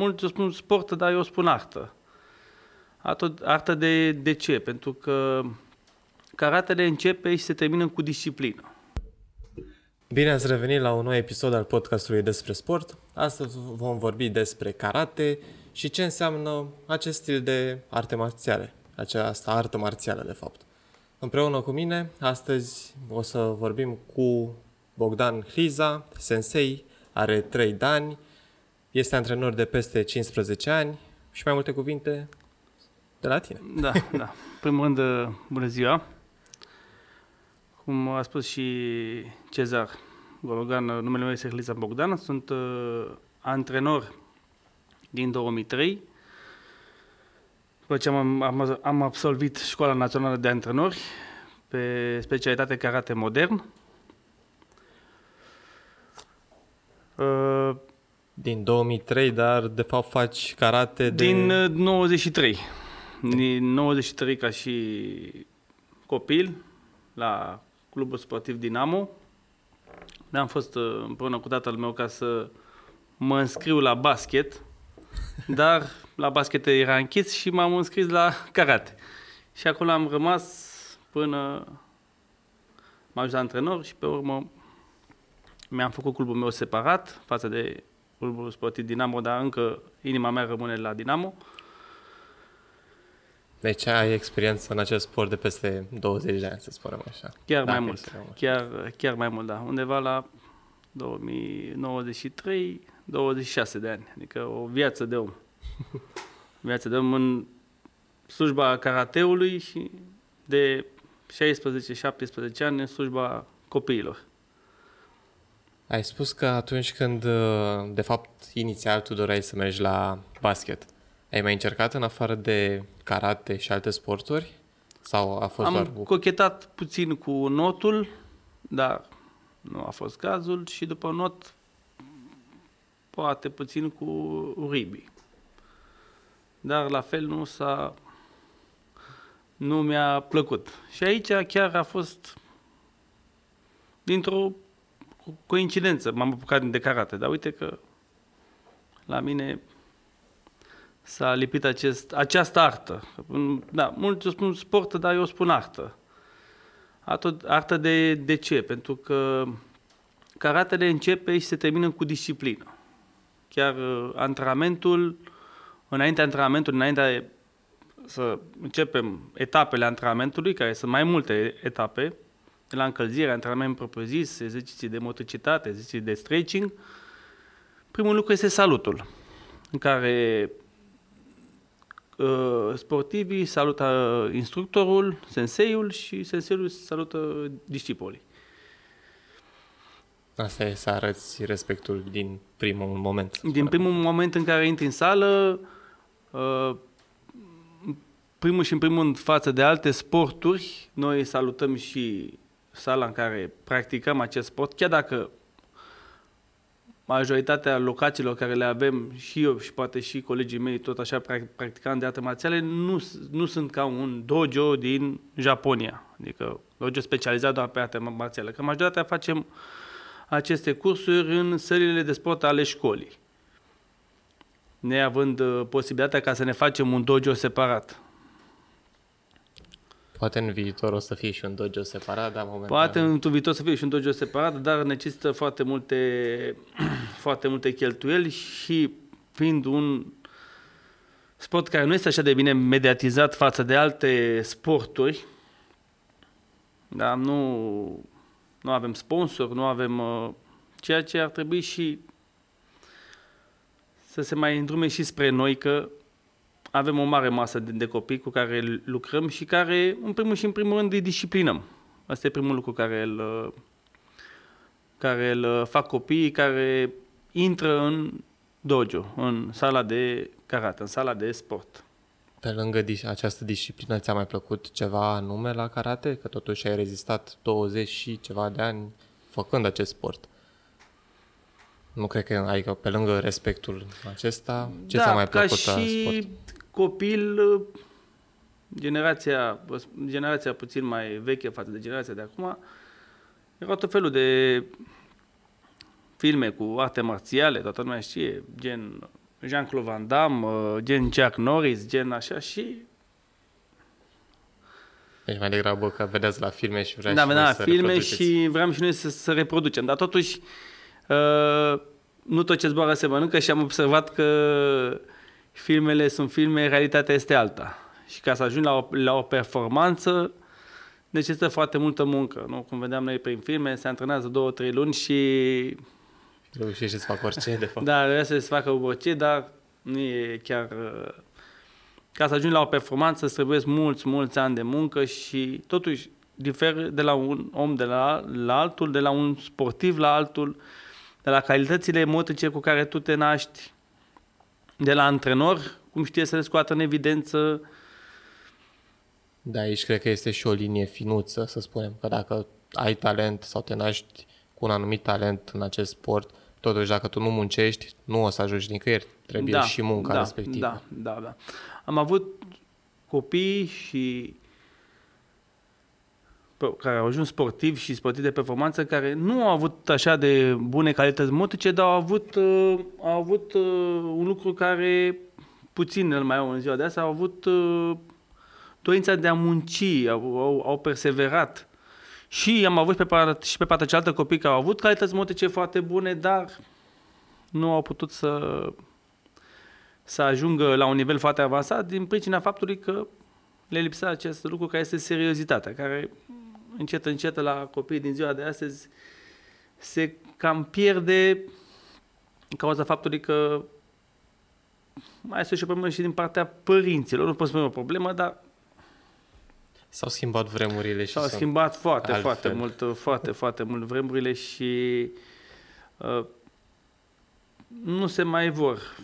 mulți spun sport, dar eu spun artă. Artă, artă de, de ce? Pentru că karatele începe și se termină cu disciplină. Bine ați revenit la un nou episod al podcastului despre sport. Astăzi vom vorbi despre karate și ce înseamnă acest stil de arte marțiale, această artă marțială de fapt. Împreună cu mine, astăzi o să vorbim cu Bogdan Hriza, sensei, are 3 de ani, este antrenor de peste 15 ani și mai multe cuvinte de la tine. Da, da. Primul rând, bună ziua. Cum a spus și Cezar Gologan, numele meu este Hliza Bogdan, sunt uh, antrenor din 2003. După ce am, am, am absolvit Școala Națională de Antrenori pe specialitate karate modern. Uh, din 2003, dar de fapt faci karate de... Din 93. Uh, din 93 ca și copil la clubul sportiv Dinamo. Am fost uh, împreună cu tatăl meu ca să mă înscriu la basket, dar la basket era închis și m-am înscris la karate. Și acolo am rămas până m-am ajuns antrenor și pe urmă mi-am făcut clubul meu separat față de clubul sportiv Dinamo, dar încă inima mea rămâne la Dinamo. Deci ai experiență în acest sport de peste 20 de ani, să spunem așa. Chiar mai mult, chiar, chiar mai mult, da. Undeva la 2093, 26 de ani, adică o viață de om. viață de om în slujba karateului și de 16-17 ani în slujba copiilor. Ai spus că atunci când, uh, de fapt, inițial tu doreai să mergi la basket, ai mai încercat în afară de karate și alte sporturi? Sau a fost Am doar... cochetat puțin cu notul, dar nu a fost cazul și după not poate puțin cu ribi. Dar la fel nu s-a nu mi-a plăcut. Și aici chiar a fost dintr-o coincidență m-am apucat de karate, dar uite că la mine s-a lipit acest, această artă. Da, mulți spun sport, dar eu spun artă. Artă, artă de, de ce? Pentru că karatele începe și se termină cu disciplină. Chiar uh, antrenamentul, înainte antrenamentului, înainte să începem etapele antrenamentului, care sunt mai multe etape, de la încălzire, antrenament propriu-zis, exerciții de motricitate, exerciții de stretching. Primul lucru este salutul, în care uh, sportivii salută instructorul, senseiul și senseiul salută discipolii. Asta e să arăți respectul din primul moment. Din primul moment în care intri în sală, uh, primul și în primul rând față de alte sporturi, noi salutăm și sala în care practicăm acest sport, chiar dacă majoritatea locațiilor care le avem și eu și poate și colegii mei tot așa practicam de arte marțiale nu, nu sunt ca un dojo din Japonia, adică dojo specializat doar pe arte marțiale, că majoritatea facem aceste cursuri în sălile de sport ale școlii, neavând uh, posibilitatea ca să ne facem un dojo separat. Poate în viitor o să fie și un dojo separat, dar momentan... Poate în viitor să fie și un dojo separat, dar necesită foarte multe, foarte multe cheltuieli și fiind un sport care nu este așa de bine mediatizat față de alte sporturi, da, nu, nu avem sponsor, nu avem uh, ceea ce ar trebui și să se mai îndrume și spre noi că avem o mare masă de, de copii cu care lucrăm și care, în primul și în primul rând, îi disciplinăm. Asta e primul lucru care îl, care îl fac copiii care intră în dojo, în sala de karate, în sala de sport. Pe lângă această disciplină, ți-a mai plăcut ceva anume la karate? Că totuși ai rezistat 20 și ceva de ani făcând acest sport. Nu cred că, adică pe lângă respectul acesta, ce da, ți-a mai plăcut ca și sport? copil, generația, generația puțin mai veche față de generația de acum, erau tot felul de filme cu arte marțiale, toată lumea știe, gen Jean-Claude Van Damme, uh, gen Jack Norris, gen așa și... Deci mai degrabă că vedeți la filme și vreau da, și vedeam voi la să filme reproduceți. și vreau și noi să, să reproducem, dar totuși uh, nu tot ce zboară se mănâncă și am observat că filmele sunt filme, realitatea este alta. Și ca să ajungi la o, la o performanță, necesită foarte multă muncă. Nu? Cum vedeam noi prin filme, se antrenează două, trei luni și Reușești să fac orice, de fapt. da, vrea să se facă orice, dar nu e chiar... uh, Ca să ajungi la o performanță, îți trebuie mulți, mulți ani de muncă și totuși diferă de la un om de la, la altul, de la un sportiv la altul, de la calitățile motrice cu care tu te naști, de la antrenor, cum știe să le scoată în evidență. Da, aici cred că este și o linie finuță, să spunem, că dacă ai talent sau te naști cu un anumit talent în acest sport, totuși dacă tu nu muncești, nu o să ajungi nicăieri. Trebuie și munca da, respectivă. Da, da, da. Am avut copii și pe- care au ajuns sportivi și sportivi de performanță care nu au avut așa de bune calități motrice, dar au avut, uh, au avut uh, un lucru care puțin îl mai au în ziua de asta, au avut uh, dorința de a munci, au, au, au perseverat. Și am avut pe partea, și pe partea cealaltă copii care au avut calități motrice foarte bune, dar nu au putut să să ajungă la un nivel foarte avansat din pricina faptului că le lipsea acest lucru care este seriozitatea, care încet, încet la copiii din ziua de astăzi se cam pierde din cauza faptului că mai este și o problemă și din partea părinților. Nu pot spune o problemă, dar S-au schimbat vremurile și s-au sunt- schimbat foarte, altfel. foarte mult, foarte, foarte mult vremurile și uh, nu se mai vor.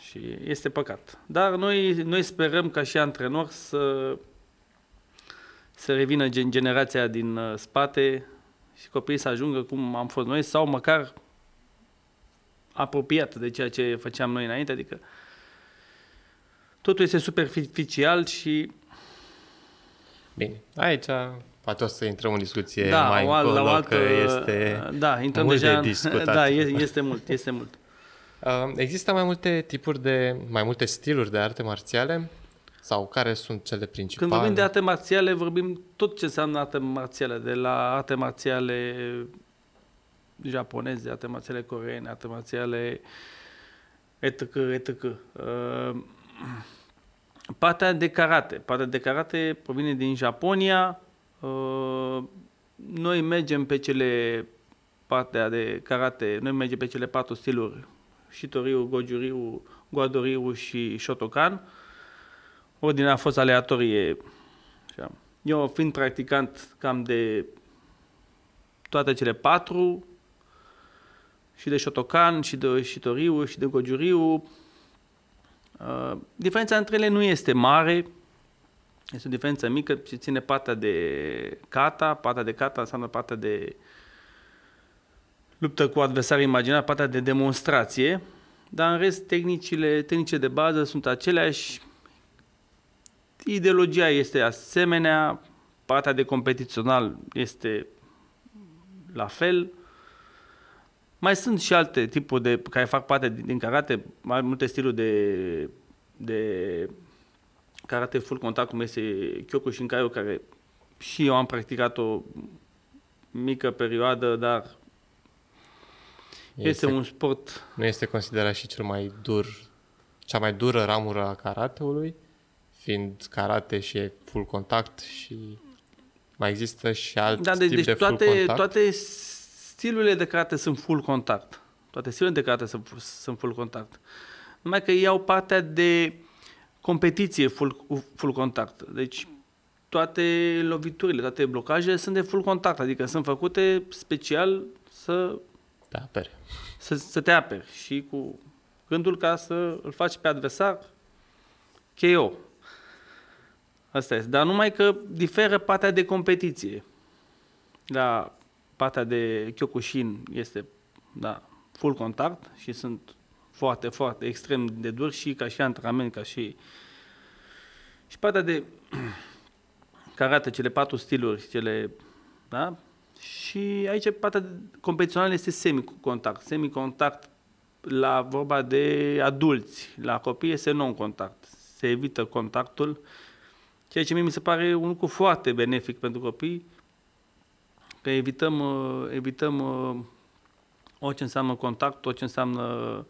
Și este păcat. Dar noi, noi sperăm ca și antrenori să, să revină gen, generația din uh, spate și copiii să ajungă cum am fost noi sau măcar apropiat de ceea ce făceam noi înainte, adică totul este superficial și Bine, aici poate o să intrăm în discuție da, mai o al, la o încolo, altă, că este... da, intrăm mult deja, de în- discutat. da, e- este mult, este mult. Uh, Există mai multe tipuri de, mai multe stiluri de arte marțiale? Sau care sunt cele principale? Când vorbim de arte marțiale, vorbim tot ce înseamnă arte marțiale, de la arte marțiale japoneze, arte marțiale coreene, arte marțiale etc., etc. Uh, Partea de karate. Partea de karate provine din Japonia. Uh, Noi mergem pe cele partea de karate, noi mergem pe cele patru stiluri, Shitoryu, Goju-ryu, Guado-ryu și Shotokan. Ordinea a fost aleatorie. Așa. Eu fiind practicant cam de toate cele patru, și de Shotokan, și de Shitoryu, și de Goju-ryu, Uh, diferența între ele nu este mare, este o diferență mică și ține partea de kata. Partea de kata înseamnă partea de luptă cu adversari imaginar, partea de demonstrație, dar în rest tehnicile, tehnicile de bază sunt aceleași. Ideologia este asemenea, partea de competițional este la fel. Mai sunt și alte tipuri de care fac parte din, din karate, mai multe stiluri de, de karate full contact, cum este Kyokushinkai, care și eu am practicat o mică perioadă, dar este, este un sport Nu este considerat și cel mai dur, cea mai dură ramură a karateului, fiind karate și e full contact și mai există și alt Da, deci, tip deci de full toate, contact. toate stilurile de karate sunt full contact. Toate stilurile de karate sunt, sunt full contact. Numai că iau partea de competiție full, full contact. Deci toate loviturile, toate blocajele sunt de full contact, adică sunt făcute special să, Da, apere. să, să te aperi și cu gândul ca să îl faci pe adversar KO. Asta este. Dar numai că diferă partea de competiție. La partea de Kyokushin este da, full contact și sunt foarte, foarte extrem de dur și ca și antrenament, ca și... Și partea de karate, cele patru stiluri, cele... Da? Și aici partea de competițională este semi-contact. Semi-contact la vorba de adulți. La copii este non-contact. Se evită contactul, ceea ce mie mi se pare un lucru foarte benefic pentru copii, că evităm, uh, evităm uh, orice înseamnă contact, orice înseamnă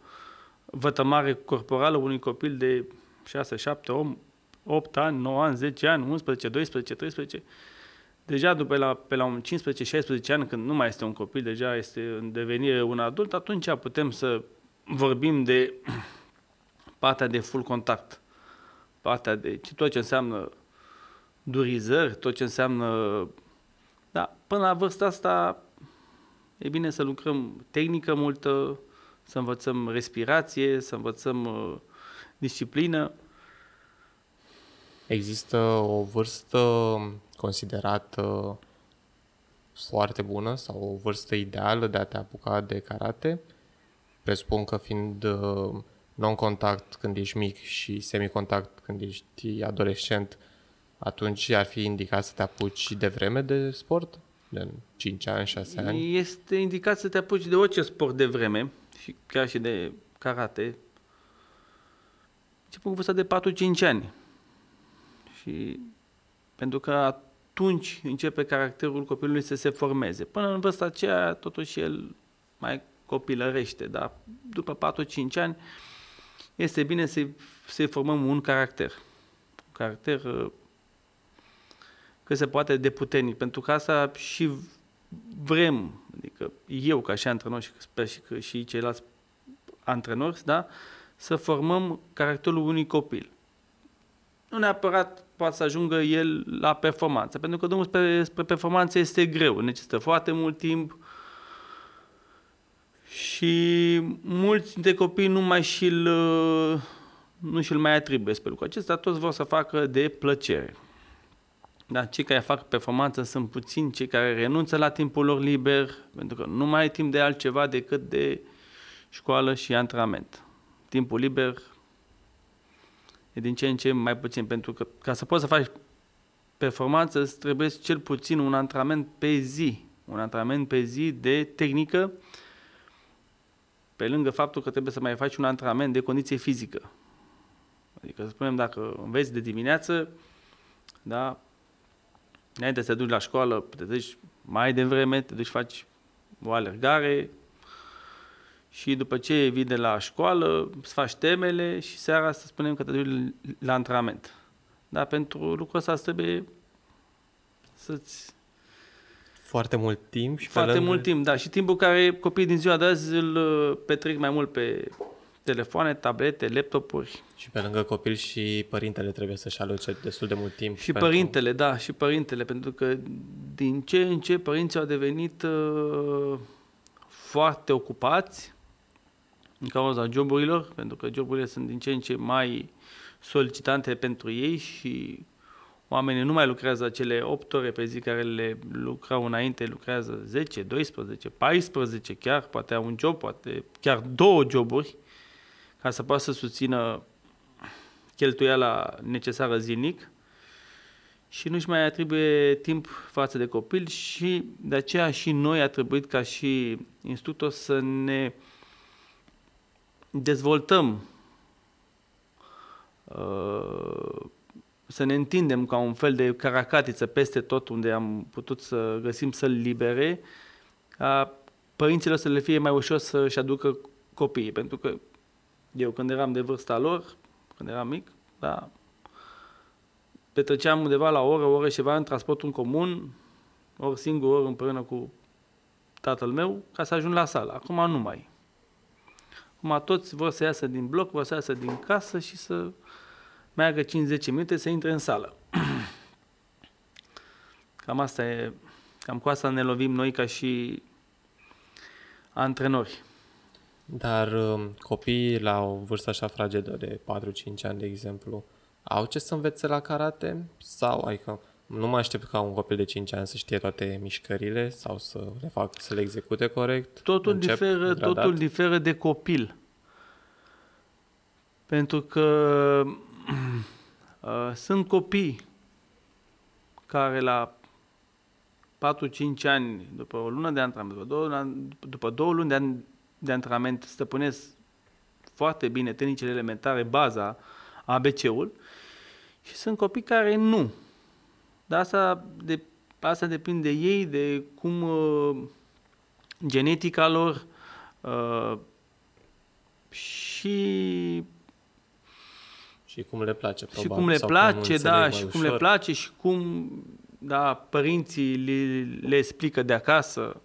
vătămare corporală unui copil de 6, 7, 8 ani, 9 ani, 10 ani, 11, 12, 13. Deja după la, pe la un 15-16 ani, când nu mai este un copil, deja este în devenire un adult, atunci putem să vorbim de partea de full contact, partea de tot ce înseamnă durizări, tot ce înseamnă... Da, până la vârsta asta e bine să lucrăm tehnică multă, să învățăm respirație, să învățăm uh, disciplină. Există o vârstă considerată foarte bună sau o vârstă ideală de a te apuca de karate? Presupun că fiind uh, non-contact când ești mic și semi-contact când ești adolescent, atunci ar fi indicat să te apuci de vreme de sport? De 5 ani, 6 ani? Este indicat să te apuci de orice sport de vreme și chiar și de karate. Începând cu vârsta de 4-5 ani. Și pentru că atunci începe caracterul copilului să se formeze. Până în vârsta aceea, totuși el mai copilărește, dar după 4-5 ani este bine să-i, să formăm un caracter. Un caracter uh, cât se poate de puternic, pentru că asta și vrem, adică eu ca și antrenor și sper și că și ceilalți antrenori, da, să formăm caracterul unui copil. Nu neapărat poate să ajungă el la performanță, pentru că drumul spre, spre performanță este greu, necesită foarte mult timp și mulți dintre copii nu mai și-l, nu și-l mai atribuie pe lucrul acesta, toți vor să facă de plăcere. Da, cei care fac performanță sunt puțini, cei care renunță la timpul lor liber, pentru că nu mai ai timp de altceva decât de școală și antrenament. Timpul liber e din ce în ce mai puțin, pentru că ca să poți să faci performanță îți trebuie cel puțin un antrenament pe zi, un antrenament pe zi de tehnică, pe lângă faptul că trebuie să mai faci un antrenament de condiție fizică. Adică să spunem dacă înveți de dimineață, da, înainte să te duci la școală, te duci mai devreme, te duci faci o alergare, și după ce vii de la școală, îți faci temele și seara să spunem că te duci la antrenament. Dar pentru lucrul ăsta trebuie să-ți... Foarte mult timp și Foarte mult timp, da. Și timpul care copiii din ziua de azi îl uh, petrec mai mult pe telefoane, tablete, laptopuri. Și pe lângă copil și părintele trebuie să-și aloce destul de mult timp. Și pentru... părintele, da, și părintele, pentru că din ce în ce părinții au devenit uh, foarte ocupați din cauza joburilor, pentru că joburile sunt din ce în ce mai solicitante pentru ei și oamenii nu mai lucrează acele 8 ore pe zi care le lucrau înainte, lucrează 10, 12, 14 chiar, poate au un job, poate chiar două joburi, ca să poată să susțină cheltuiala necesară zilnic și nu-și mai atribuie timp față de copil și de aceea și noi a trebuit ca și instructor să ne dezvoltăm, uh, să ne întindem ca un fel de caracatiță peste tot unde am putut să găsim să-l libere, ca părinților să le fie mai ușor să-și aducă copiii. Pentru că eu când eram de vârsta lor, când eram mic, da, petreceam undeva la o oră, o oră și ceva în transportul în comun, ori singur, ori împreună cu tatăl meu, ca să ajung la sală. Acum nu mai. Acum toți vor să iasă din bloc, vor să iasă din casă și să meargă 5-10 minute să intre în sală. Cam asta e, cam cu asta ne lovim noi ca și antrenori. Dar um, copiii la o vârstă așa fragedă de 4-5 ani, de exemplu, au ce să învețe la karate? Sau, adică, nu mă aștept ca un copil de 5 ani să știe toate mișcările sau să le fac, să le execute corect. Totul, Încep diferă, totul diferă de copil. Pentru că uh, sunt copii care la 4-5 ani, după o lună de antrenament, după două, după două luni de, an, de antrenament, stăpânesc foarte bine tehnicile elementare, baza, ABC-ul, și sunt copii care nu. Dar asta, de, asta depinde de ei, de cum uh, genetica lor uh, și și cum le place, probabil. Și cum le sau place, cum da, și și ușor. cum le place și cum da, părinții le, le explică de acasă.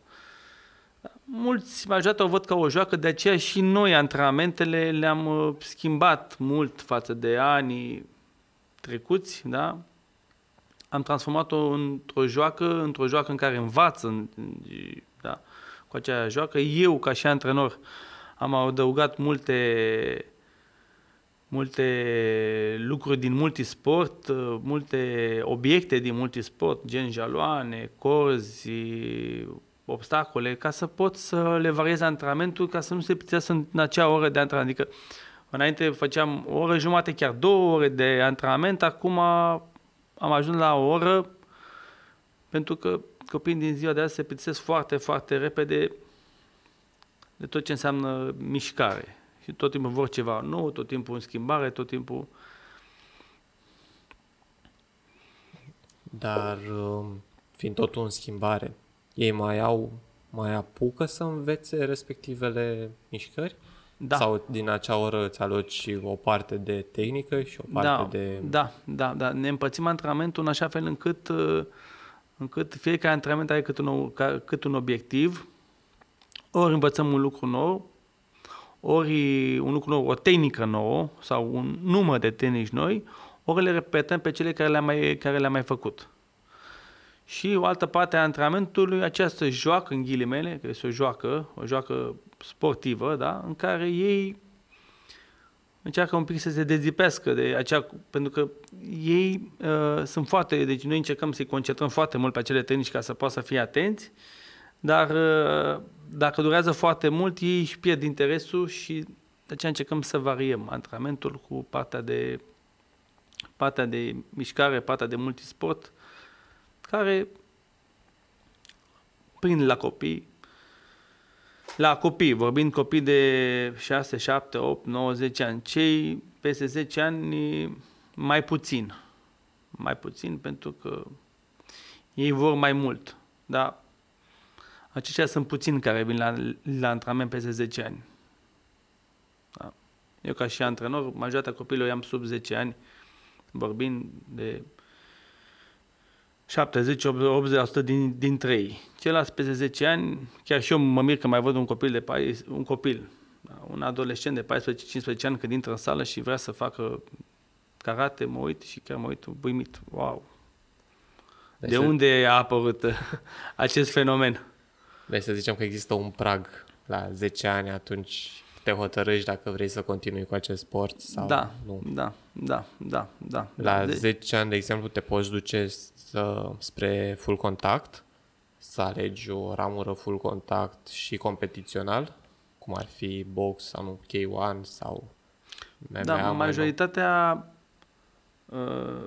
Mulți, majoritatea o văd ca o joacă, de aceea și noi antrenamentele le-am uh, schimbat mult față de anii trecuți, da? Am transformat-o într-o joacă, într-o joacă în care învață, da, cu acea joacă. Eu, ca și antrenor, am adăugat multe multe lucruri din multisport, multe obiecte din multisport, gen jaloane, corzi, obstacole, ca să pot să le variez antrenamentul, ca să nu se plictisească în acea oră de antrenament. Adică înainte făceam o oră jumate, chiar două ore de antrenament, acum am ajuns la o oră, pentru că copiii din ziua de azi se plictisesc foarte, foarte repede de tot ce înseamnă mișcare. Și tot timpul vor ceva nou, tot timpul în schimbare, tot timpul... Dar um, fiind totul în schimbare, ei mai au, mai apucă să învețe respectivele mișcări? Da. Sau din acea oră îți aloci o parte de tehnică și o parte da, de... Da, da, da. Ne împărțim antrenamentul în așa fel încât, uh, încât fiecare antrenament are cât un, cât un obiectiv. Ori învățăm un lucru nou, ori un lucru nou, o tehnică nouă sau un număr de tehnici noi, ori le repetăm pe cele care le-am mai, care le-am mai făcut. Și o altă parte a antrenamentului, această joacă, în ghilimele, că este o joacă, o joacă sportivă, da? în care ei încearcă un pic să se dezipească de acea, pentru că ei uh, sunt foarte, deci noi încercăm să-i concentrăm foarte mult pe acele tehnici ca să poată să fie atenți, dar uh, dacă durează foarte mult, ei își pierd interesul și de aceea încercăm să variem antrenamentul cu partea de, partea de mișcare, partea de multisport, care prind la copii, la copii, vorbind copii de 6, 7, 8, 9, 10 ani, cei peste 10 ani mai puțin, mai puțin pentru că ei vor mai mult, dar aceștia sunt puțini care vin la, la antrenament peste 10 ani. Da. Eu ca și antrenor, majoritatea copiilor i-am sub 10 ani, vorbind de 70-80% din, dintre ei. Ceilalți peste 10 ani, chiar și eu mă mir că mai văd un copil, de, un copil, da, un adolescent de 14-15 ani când intră în sală și vrea să facă karate, mă uit și chiar mă uit uimit. Wow! Deci de unde a apărut acest fenomen? Deci să zicem că există un prag la 10 ani, atunci te hotărăști dacă vrei să continui cu acest sport sau da, nu. Da, da, da, da. La de... 10 ani, de exemplu, te poți duce să, spre full contact, să alegi o ramură full contact și competițional, cum ar fi box sau nu, K1 sau MMA. Da, majoritatea uh,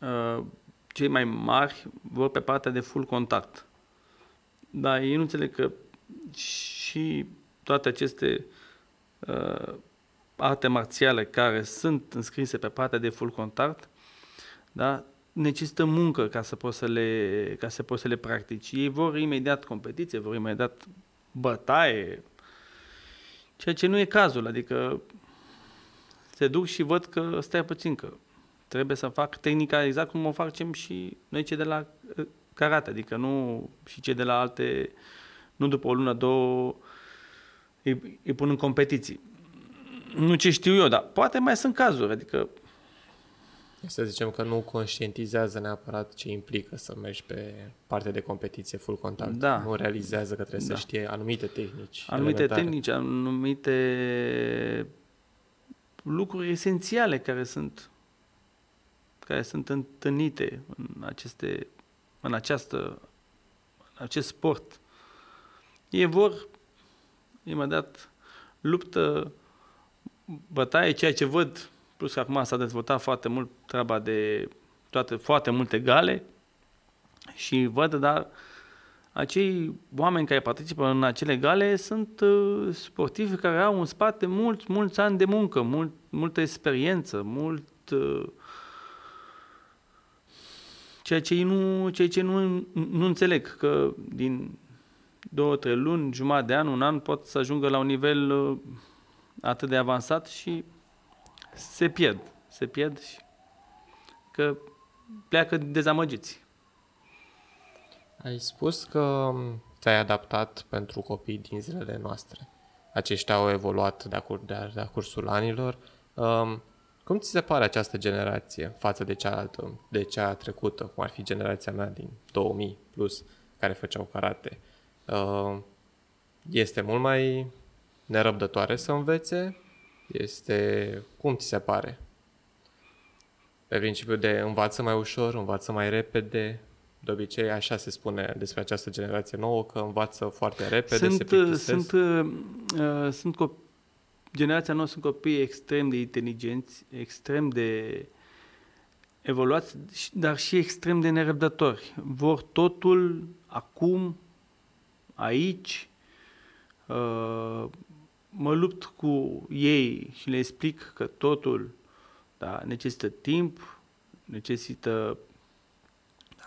uh, cei mai mari vor pe partea de full contact. Dar ei nu înțeleg că și toate aceste uh, arte marțiale care sunt înscrise pe partea de full contact, da, necesită muncă ca să poți să le, ca să poți să le practici. Ei vor imediat competiție, vor imediat bătaie, ceea ce nu e cazul, adică se duc și văd că stai puțin, că trebuie să fac tehnica exact cum o facem și noi cei de la karate, adică nu și cei de la alte, nu după o lună, două, îi, îi pun în competiții. Nu ce știu eu, dar poate mai sunt cazuri, adică... Să zicem că nu conștientizează neapărat ce implică să mergi pe partea de competiție full contact. Da. Nu realizează că trebuie da. să știe anumite tehnici. Anumite elementare. tehnici, anumite lucruri esențiale care sunt care sunt întâlnite în aceste în această în acest sport. Ei vor imediat luptă, bătaie, ceea ce văd, plus că acum s-a dezvoltat foarte mult treaba de toate, foarte multe gale. Și văd, dar acei oameni care participă în acele gale sunt uh, sportivi care au în spate mulți, mulți ani de muncă, mult, multă experiență, mult... Uh, ceea ce ei nu, ceea ce nu, nu înțeleg, că din două, trei luni, jumătate de an, un an, pot să ajungă la un nivel uh, atât de avansat și se pierd. Se pierd și că pleacă dezamăgiți. Ai spus că ți-ai adaptat pentru copii din zilele noastre. Aceștia au evoluat de-a, cur- de-a, de-a cursul anilor. Um, cum ți se pare această generație față de cealaltă, de cea trecută, cum ar fi generația mea din 2000 plus, care făceau karate? Uh, este mult mai nerăbdătoare să învețe? Este... Cum ți se pare? Pe principiu de învață mai ușor, învață mai repede, de obicei așa se spune despre această generație nouă, că învață foarte repede, sunt, se plictisesc. Sunt, uh, uh, sunt copii, generația nouă sunt copii extrem de inteligenți, extrem de evoluați, dar și extrem de nerăbdători. Vor totul acum, aici. Uh, mă lupt cu ei și le explic că totul da, necesită timp, necesită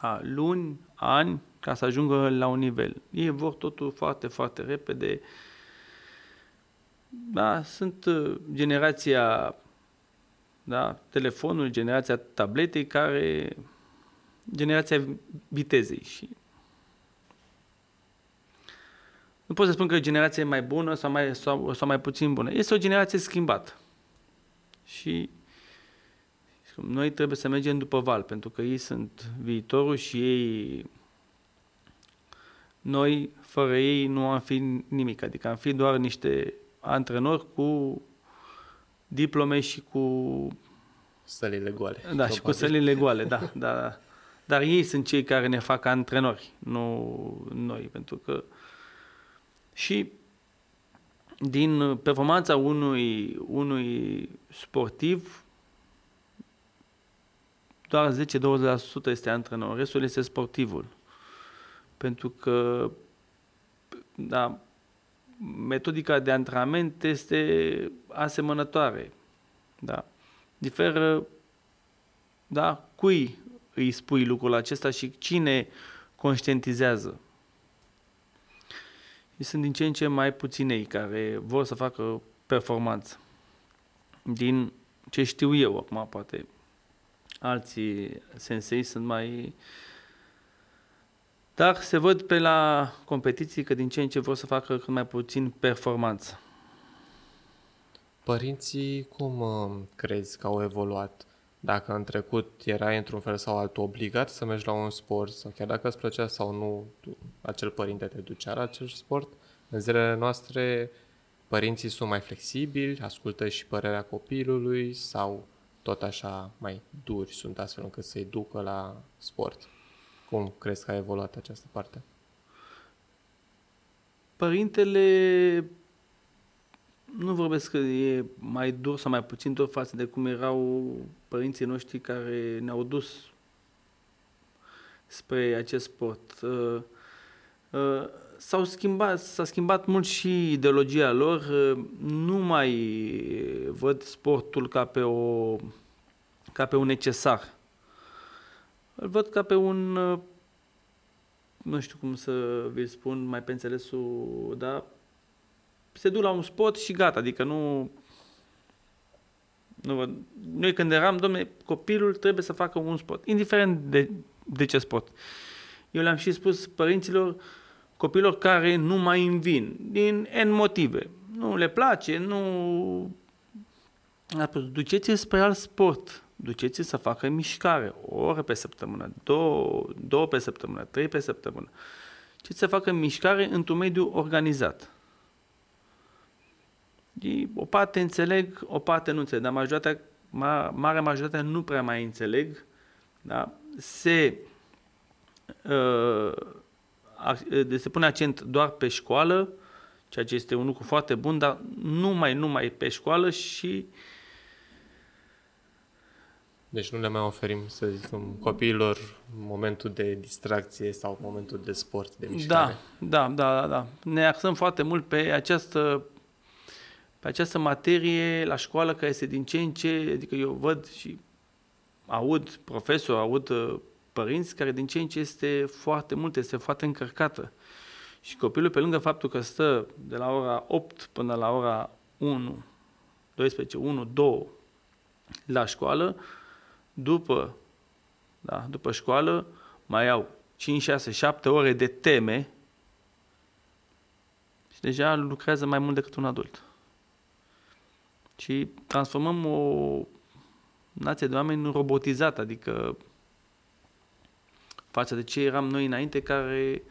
da, luni, ani, ca să ajungă la un nivel. Ei vor totul foarte, foarte repede. Da, sunt uh, generația da, telefonului, generația tabletei, care generația vitezei și nu pot să spun că e o generație mai bună sau mai, sau, sau mai puțin bună. Este o generație schimbată. Și noi trebuie să mergem după val, pentru că ei sunt viitorul și ei, noi, fără ei, nu am fi nimic. Adică am fi doar niște antrenori cu diplome și cu... Sălile goale. Da, probabil. și cu sălile goale, da, da. Dar ei sunt cei care ne fac antrenori, nu noi, pentru că și din performanța unui, unui sportiv doar 10-20% este antrenor, restul este sportivul. Pentru că da, metodica de antrenament este asemănătoare. Da. Diferă da, cui îi spui lucrul acesta și cine conștientizează. Și sunt din ce în ce mai puținei care vor să facă performanță. Din ce știu eu acum, poate alții sensei sunt mai... Dar se văd pe la competiții că din ce în ce vor să facă cât mai puțin performanță. Părinții cum uh, crezi că au evoluat? Dacă în trecut erai într-un fel sau altul obligat să mergi la un sport sau chiar dacă îți plăcea sau nu, acel părinte te ducea la acel sport, în zilele noastre părinții sunt mai flexibili, ascultă și părerea copilului sau tot așa mai duri sunt astfel încât să-i ducă la sport. Cum crezi că a evoluat această parte? Părintele nu vorbesc că e mai dur sau mai puțin dur față de cum erau părinții noștri care ne-au dus spre acest sport. Uh, uh, s-au schimbat, s-a schimbat mult și ideologia lor. Nu mai văd sportul ca pe, o, ca pe un necesar. Îl văd ca pe un, nu știu cum să vi spun mai pe înțelesul, da? Se duc la un sport și gata, adică nu... nu văd. Noi când eram, domne, copilul trebuie să facă un sport, indiferent de, de ce sport. Eu le-am și spus părinților, uh, copilor care nu mai învin, din N motive. Nu le place, nu... Duceți spre alt sport, duceți să facă mișcare, o oră pe săptămână, două, două pe săptămână, trei pe săptămână. Ce să facă mișcare într-un mediu organizat. O parte înțeleg, o parte nu înțeleg, dar majoritatea, ma, marea majoritatea nu prea mai înțeleg. Da? Se uh, de se pune accent doar pe școală, ceea ce este un lucru foarte bun, dar numai, numai pe școală și Deci nu le mai oferim, să zicem, copiilor momentul de distracție sau momentul de sport, de mișcare. Da, da, da, da, da. Ne axăm foarte mult pe această, pe această materie la școală care este din ce în ce, adică eu văd și aud profesori, aud uh, părinți care din ce în ce este foarte mult, este foarte încărcată. Și copilul, pe lângă faptul că stă de la ora 8 până la ora 1, 12, 1, 2 la școală, după, da, după școală mai au 5, 6, 7 ore de teme și deja lucrează mai mult decât un adult. Și transformăm o nație de oameni robotizată, adică față de ce eram noi înainte, care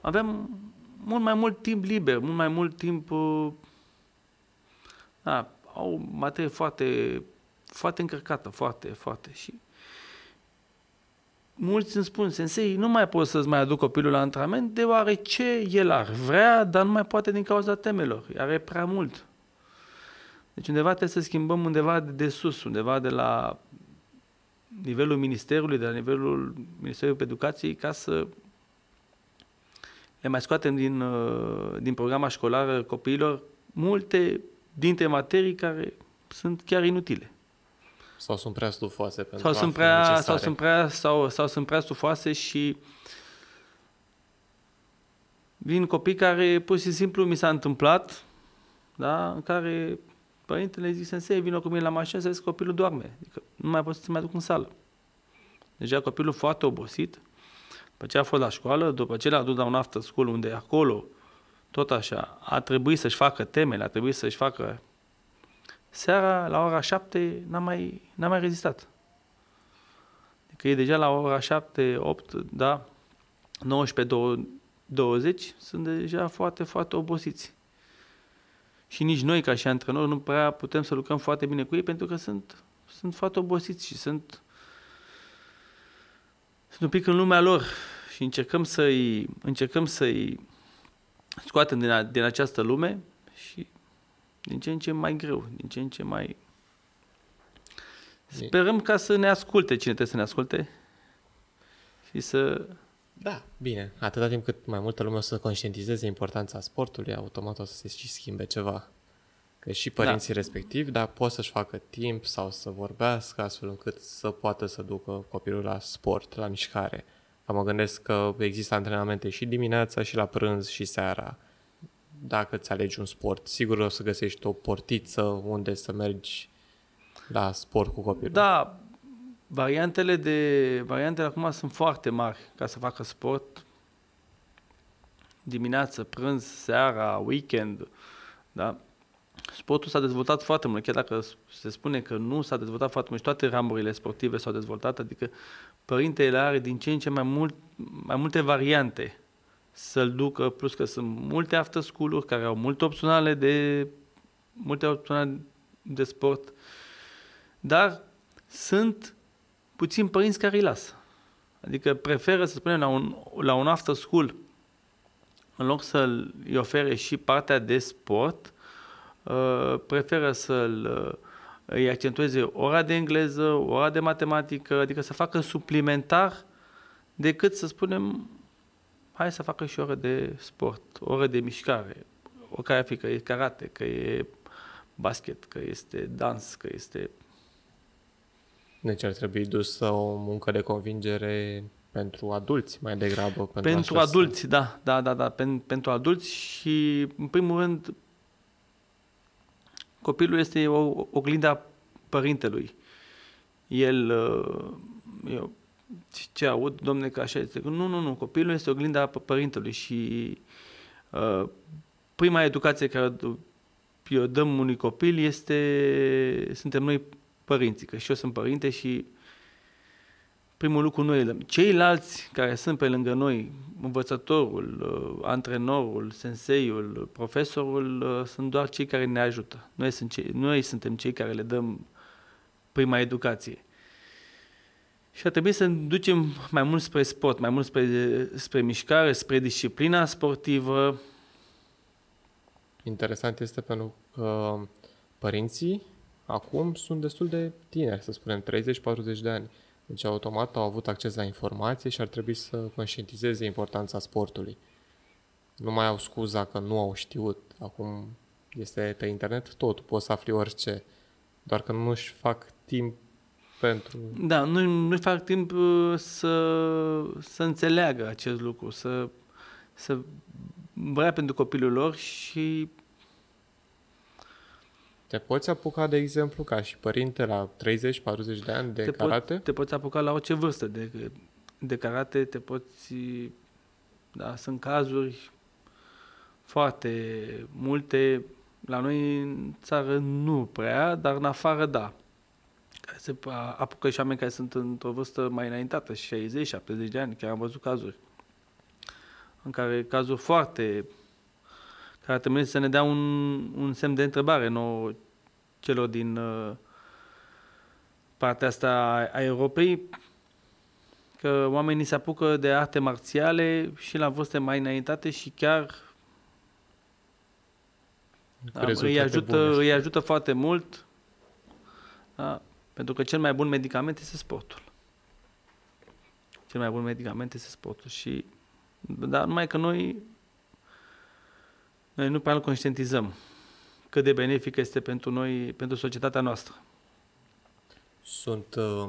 aveam mult mai mult timp liber, mult mai mult timp... Uh, da, au materie foarte, foarte încărcată, foarte, foarte. Și mulți îmi spun, sensei, nu mai pot să-ți mai aduc copilul la antrenament, deoarece el ar vrea, dar nu mai poate din cauza temelor. Are prea mult. Deci undeva trebuie să schimbăm undeva de, de sus, undeva de la nivelul ministerului, de la nivelul Ministerului Educației, ca să le mai scoatem din, uh, din programa școlară copiilor multe dintre materii care sunt chiar inutile. Sau sunt prea stufoase pentru sau sunt prea, sau sunt prea sau, sau sunt prea stufoase și vin copii care pur și simplu mi s-a întâmplat, da, în care părintele zice, sensei, vină cu mine la mașină să vezi că copilul doarme. Adică nu mai pot să mai duc în sală. Deja copilul foarte obosit, după ce a fost la școală, după ce l-a dus la un after school unde acolo, tot așa, a trebuit să-și facă temele, a trebuit să-și facă... Seara, la ora 7, n-a mai, n-a mai rezistat. Adică e deja la ora 7, 8, da, 19, 20, sunt deja foarte, foarte obosiți și nici noi ca și antrenori nu prea putem să lucrăm foarte bine cu ei pentru că sunt, sunt foarte obosiți și sunt, sunt un pic în lumea lor. Și încercăm să-i, încercăm să-i scoatem din, a, din această lume și din ce în ce mai greu, din ce în ce mai... Sperăm ca să ne asculte cine trebuie să ne asculte și să da, bine. Atâta timp cât mai multă lume o să conștientizeze importanța sportului, automat o să se și schimbe ceva. Că și părinții da. respectivi, dar pot să-și facă timp sau să vorbească astfel încât să poată să ducă copilul la sport, la mișcare. Că mă gândesc că există antrenamente și dimineața, și la prânz, și seara. Dacă îți alegi un sport, sigur o să găsești o portiță unde să mergi la sport cu copilul. Da, Variantele, de, variantele acum sunt foarte mari ca să facă sport. Dimineață, prânz, seara, weekend. Da? Sportul s-a dezvoltat foarte mult, chiar dacă se spune că nu s-a dezvoltat foarte mult și toate ramurile sportive s-au dezvoltat, adică părintele are din ce în ce mai, mult, mai multe variante să-l ducă, plus că sunt multe after school care au multe opționale de multe opționale de sport, dar sunt puțin părinți care îi lasă. Adică preferă, să spunem, la un, la un after school, în loc să îi ofere și partea de sport, uh, preferă să-l uh, îi accentueze ora de engleză, ora de matematică, adică să facă suplimentar decât să spunem hai să facă și o oră de sport, o oră de mișcare, o care fi că e karate, că e basket, că este dans, că este deci ar trebui dusă o muncă de convingere pentru adulți mai degrabă. Pentru, pentru adulți, da, da, da, da, pentru, pentru adulți și în primul rând copilul este o oglinda părintelui. El, uh, eu, ce aud, domne, că așa este. Nu, nu, nu, copilul este oglinda părintelui și uh, prima educație care o dăm unui copil este, suntem noi părinții, că și eu sunt părinte și primul lucru noi îl dăm. Ceilalți care sunt pe lângă noi, învățătorul, uh, antrenorul, senseiul, profesorul, uh, sunt doar cei care ne ajută. Noi, sunt cei, noi suntem cei care le dăm prima educație. Și ar trebui să ne ducem mai mult spre sport, mai mult spre, spre mișcare, spre disciplina sportivă. Interesant este pentru că părinții acum sunt destul de tineri, să spunem, 30-40 de ani. Deci automat au avut acces la informație și ar trebui să conștientizeze importanța sportului. Nu mai au scuza că nu au știut. Acum este pe internet tot, poți să afli orice. Doar că nu își fac timp pentru... Da, nu, nu fac timp uh, să, să înțeleagă acest lucru, să, să vrea pentru copilul lor și te poți apuca, de exemplu, ca și părinte la 30-40 de ani de te karate? Pot, te poți apuca la orice vârstă de, de karate, te poți... Da, sunt cazuri foarte multe. La noi în țară nu prea, dar în afară da. Care se apucă și oameni care sunt într-o vârstă mai înaintată, 60-70 de ani, chiar am văzut cazuri. În care cazuri foarte care trebuie să ne dea un, un semn de întrebare nouă celor din uh, partea asta a Europei, că oamenii se apucă de arte marțiale și la vârste mai înaintate și chiar da, îi, ajută, îi ajută foarte mult, da, pentru că cel mai bun medicament este sportul. Cel mai bun medicament este sportul și dar numai că noi noi nu prea îl conștientizăm cât de benefic este pentru noi, pentru societatea noastră. Sunt uh,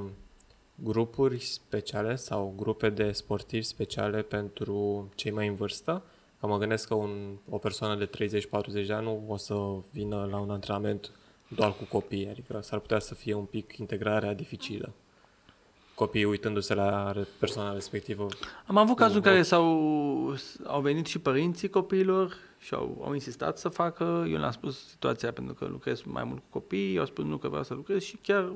grupuri speciale sau grupe de sportivi speciale pentru cei mai în vârstă? Că mă gândesc că un, o persoană de 30-40 de ani nu o să vină la un antrenament doar cu copii, adică s-ar putea să fie un pic integrarea dificilă. Copiii uitându-se la persoana respectivă. Am avut cazuri în care s-au, au venit și părinții copiilor și au, au insistat să facă. Eu le-am spus situația pentru că lucrez mai mult cu copii, au spus nu că vreau să lucrez și chiar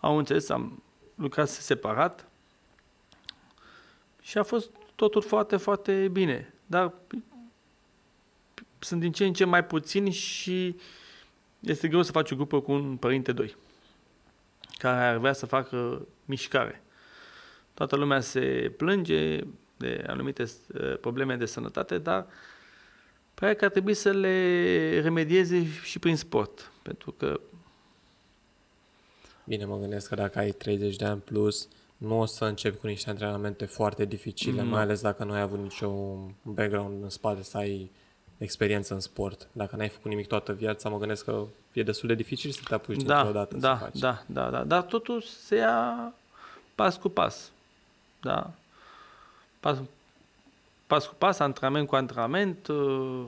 au înțeles, am lucrat separat și a fost totul foarte, foarte bine. Dar sunt din ce în ce mai puțini și este greu să faci o grupă cu un părinte doi care ar vrea să facă mișcare. Toată lumea se plânge de anumite uh, probleme de sănătate, dar pare că ar trebui să le remedieze și prin sport. Pentru că... Bine, mă gândesc că dacă ai 30 de ani plus, nu o să începi cu niște antrenamente foarte dificile, mm. mai ales dacă nu ai avut niciun background în spate să ai experiență în sport. Dacă n-ai făcut nimic toată viața, mă gândesc că e destul de dificil să te apuci da, dintr-o dată da, să faci. Da, da, da, dar totul se ia pas cu pas. Da? Pas, pas cu pas, antrenament cu antrenament. Uh,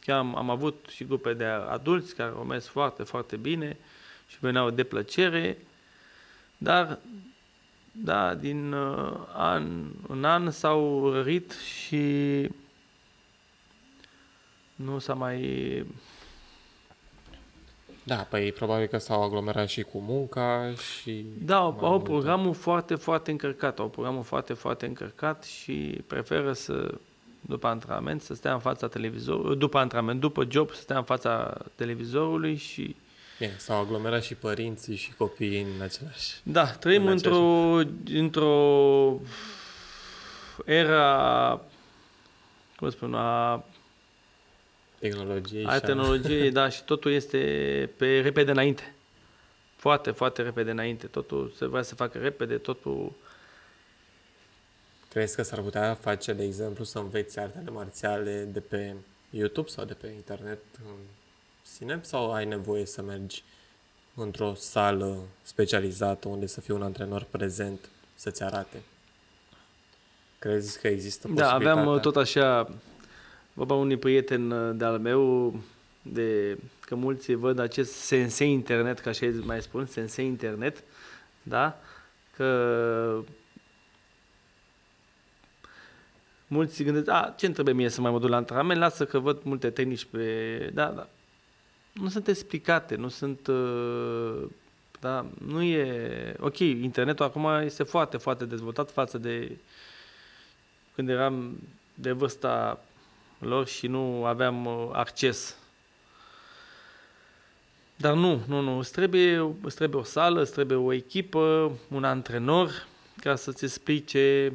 chiar am, am avut și grupe de adulți care au mers foarte, foarte bine și veneau de plăcere, dar da, din uh, an în an s-au rărit și nu s-a mai... Da, păi probabil că s-au aglomerat și cu munca și... Da, au, au programul foarte, foarte încărcat, au programul foarte, foarte încărcat și preferă să, după antrenament, să stea în fața televizorului, după antrenament, după job, să stea în fața televizorului și... Bine, s-au aglomerat și părinții și copiii în același... Da, trăim în într-o, într-o era, cum spun, a tehnologiei. Ai tehnologie, da, și totul este pe repede înainte. Foarte, foarte repede înainte. Totul se vrea să facă repede, totul... Crezi că s-ar putea face, de exemplu, să înveți artele marțiale de pe YouTube sau de pe internet în sine? Sau ai nevoie să mergi într-o sală specializată unde să fie un antrenor prezent să-ți arate? Crezi că există posibilitatea? Da, aveam tot așa vorba unui prieten uh, de-al meu, de, că mulți văd acest sensei internet, ca așa mai spun, sensei internet, da? Că mulți gândesc, a, ce trebuie mie să mai mă duc la antrenament? Lasă că văd multe tehnici pe... Da, da. Nu sunt explicate, nu sunt... Uh, da, nu e... Ok, internetul acum este foarte, foarte dezvoltat față de când eram de vârsta lor și nu aveam uh, acces. Dar nu, nu, nu, îți trebuie, îți trebuie o sală, îți trebuie o echipă, un antrenor ca să-ți explice,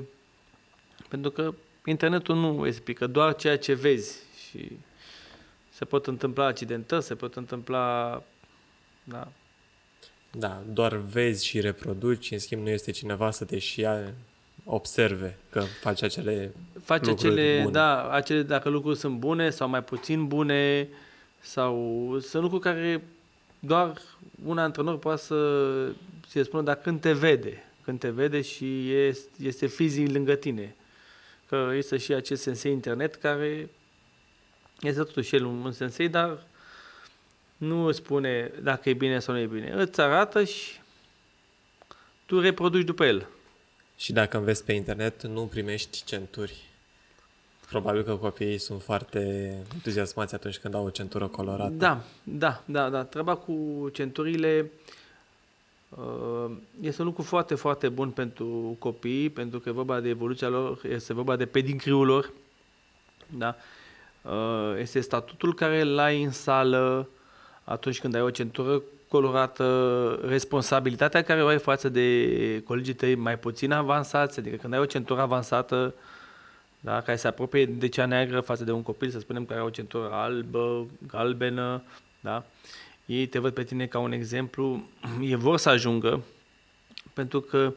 pentru că internetul nu explică doar ceea ce vezi și se pot întâmpla accidentări, se pot întâmpla Da. Da, doar vezi și reproduci, în schimb nu este cineva să te și șia, observe că faci acele Face lucruri acele, bune. da, acele, dacă lucruri sunt bune sau mai puțin bune, sau sunt lucruri care doar un antrenor poate să ți spună, dar când te vede, când te vede și este, este fizic lângă tine. Că este și acest sensei internet care este totuși el un, un sensei, dar nu îți spune dacă e bine sau nu e bine. Îți arată și tu reproduci după el. Și dacă înveți pe internet, nu primești centuri. Probabil că copiii sunt foarte entuziasmați atunci când au o centură colorată. Da, da, da, da. Treaba cu centurile uh, este un lucru foarte, foarte bun pentru copii, pentru că e vorba de evoluția lor, este vorba de pedigriul lor. Da? Uh, Este statutul care îl ai în sală atunci când ai o centură colorată, responsabilitatea care o ai față de colegii tăi mai puțin avansați, adică când ai o centură avansată, da, care se apropie de cea neagră față de un copil, să spunem, care are o centură albă, galbenă, da? Ei te văd pe tine ca un exemplu, ei vor să ajungă, pentru că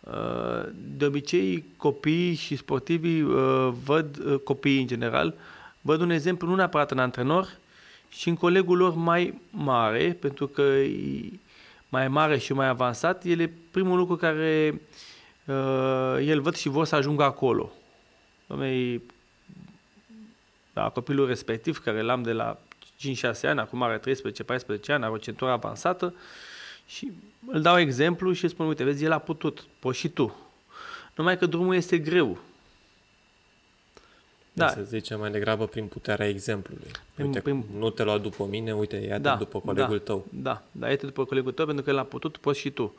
uh, de obicei copiii și sportivii uh, văd, uh, copiii în general, văd un exemplu nu neapărat în antrenor, și în colegul lor mai mare, pentru că e mai mare și mai avansat, el e primul lucru care uh, el văd și vor să ajungă acolo. Doamne, da, copilul respectiv, care l-am de la 5-6 ani, acum are 13-14 ani, are o centură avansată și îl dau exemplu și îi spun, uite, vezi, el a putut, poți și tu. Numai că drumul este greu. Da. Da, Să zicem mai degrabă prin puterea exemplului. Prin- uite, prin- nu te lua după mine, uite, ia da, după colegul da, tău. Da, da, ia după colegul tău pentru că el a putut, poți și tu.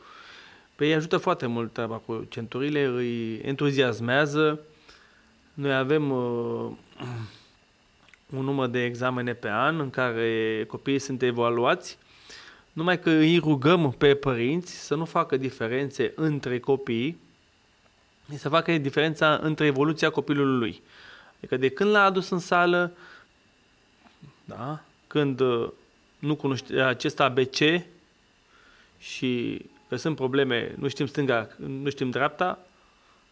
Pe ei ajută foarte mult treaba cu centurile, îi entuziasmează. Noi avem uh, un număr de examene pe an în care copiii sunt evaluați, numai că îi rugăm pe părinți să nu facă diferențe între copii, să facă diferența între evoluția copilului. Adică de când l-a adus în sală, da, când uh, nu cunoște acest ABC și că sunt probleme, nu știm stânga, nu știm dreapta,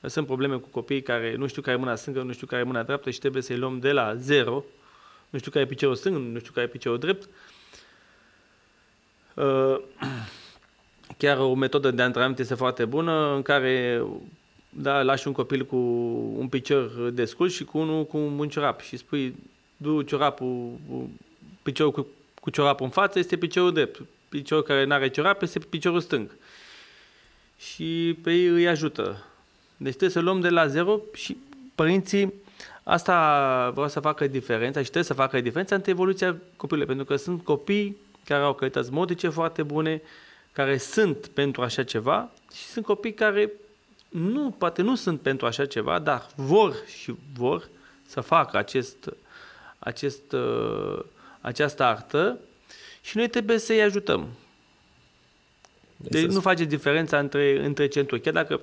că sunt probleme cu copiii care nu știu care e mâna stângă, nu știu care e mâna dreaptă și trebuie să-i luăm de la zero, nu știu care e piciorul stâng, nu știu care e piciorul drept. Uh, Chiar o metodă de antrenament este foarte bună în care da, lași un copil cu un picior descurs și cu unul cu un ciorap și spui du ciorapul, piciorul cu, cu ciorapul în față este piciorul drept, piciorul care nu are ciorap este piciorul stâng. Și pe ei îi ajută. Deci trebuie să luăm de la zero și părinții asta vreau să facă diferența și trebuie să facă diferența între evoluția copilului, pentru că sunt copii care au calități modice foarte bune, care sunt pentru așa ceva și sunt copii care nu, poate nu sunt pentru așa ceva, dar vor și vor să facă acest, acest, uh, această artă și noi trebuie să-i ajutăm. Deci să nu face diferența între, între centuri. Chiar dacă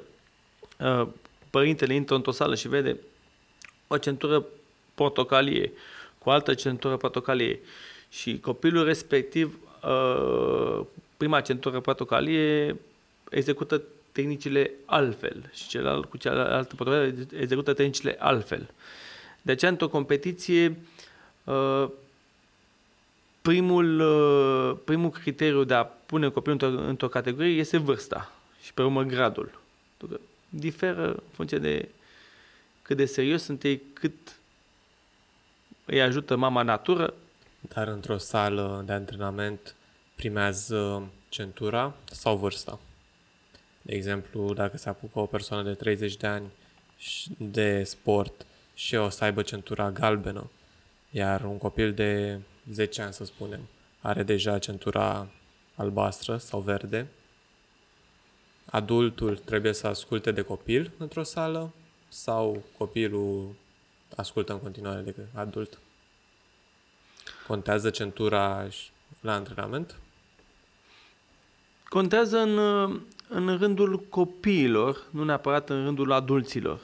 uh, părintele intră într-o sală și vede o centură portocalie cu altă centură portocalie și copilul respectiv, uh, prima centură portocalie, execută tehnicile altfel și celălalt cu cealaltă portocalie execută tehnicile altfel. De aceea, într-o competiție, uh, primul, uh, primul criteriu de a pune copilul într-o, într-o categorie este vârsta și pe urmă gradul. Pentru că diferă în funcție de cât de serios sunt ei, cât îi ajută mama natură. Dar într-o sală de antrenament primează centura sau vârsta. De exemplu, dacă se apucă o persoană de 30 de ani și- de sport și o să aibă centura galbenă, iar un copil de 10 ani, să spunem, are deja centura albastră sau verde, adultul trebuie să asculte de copil într-o sală sau copilul ascultă în continuare de adult? Contează centura și- la antrenament? Contează în, în rândul copiilor, nu neapărat în rândul adulților.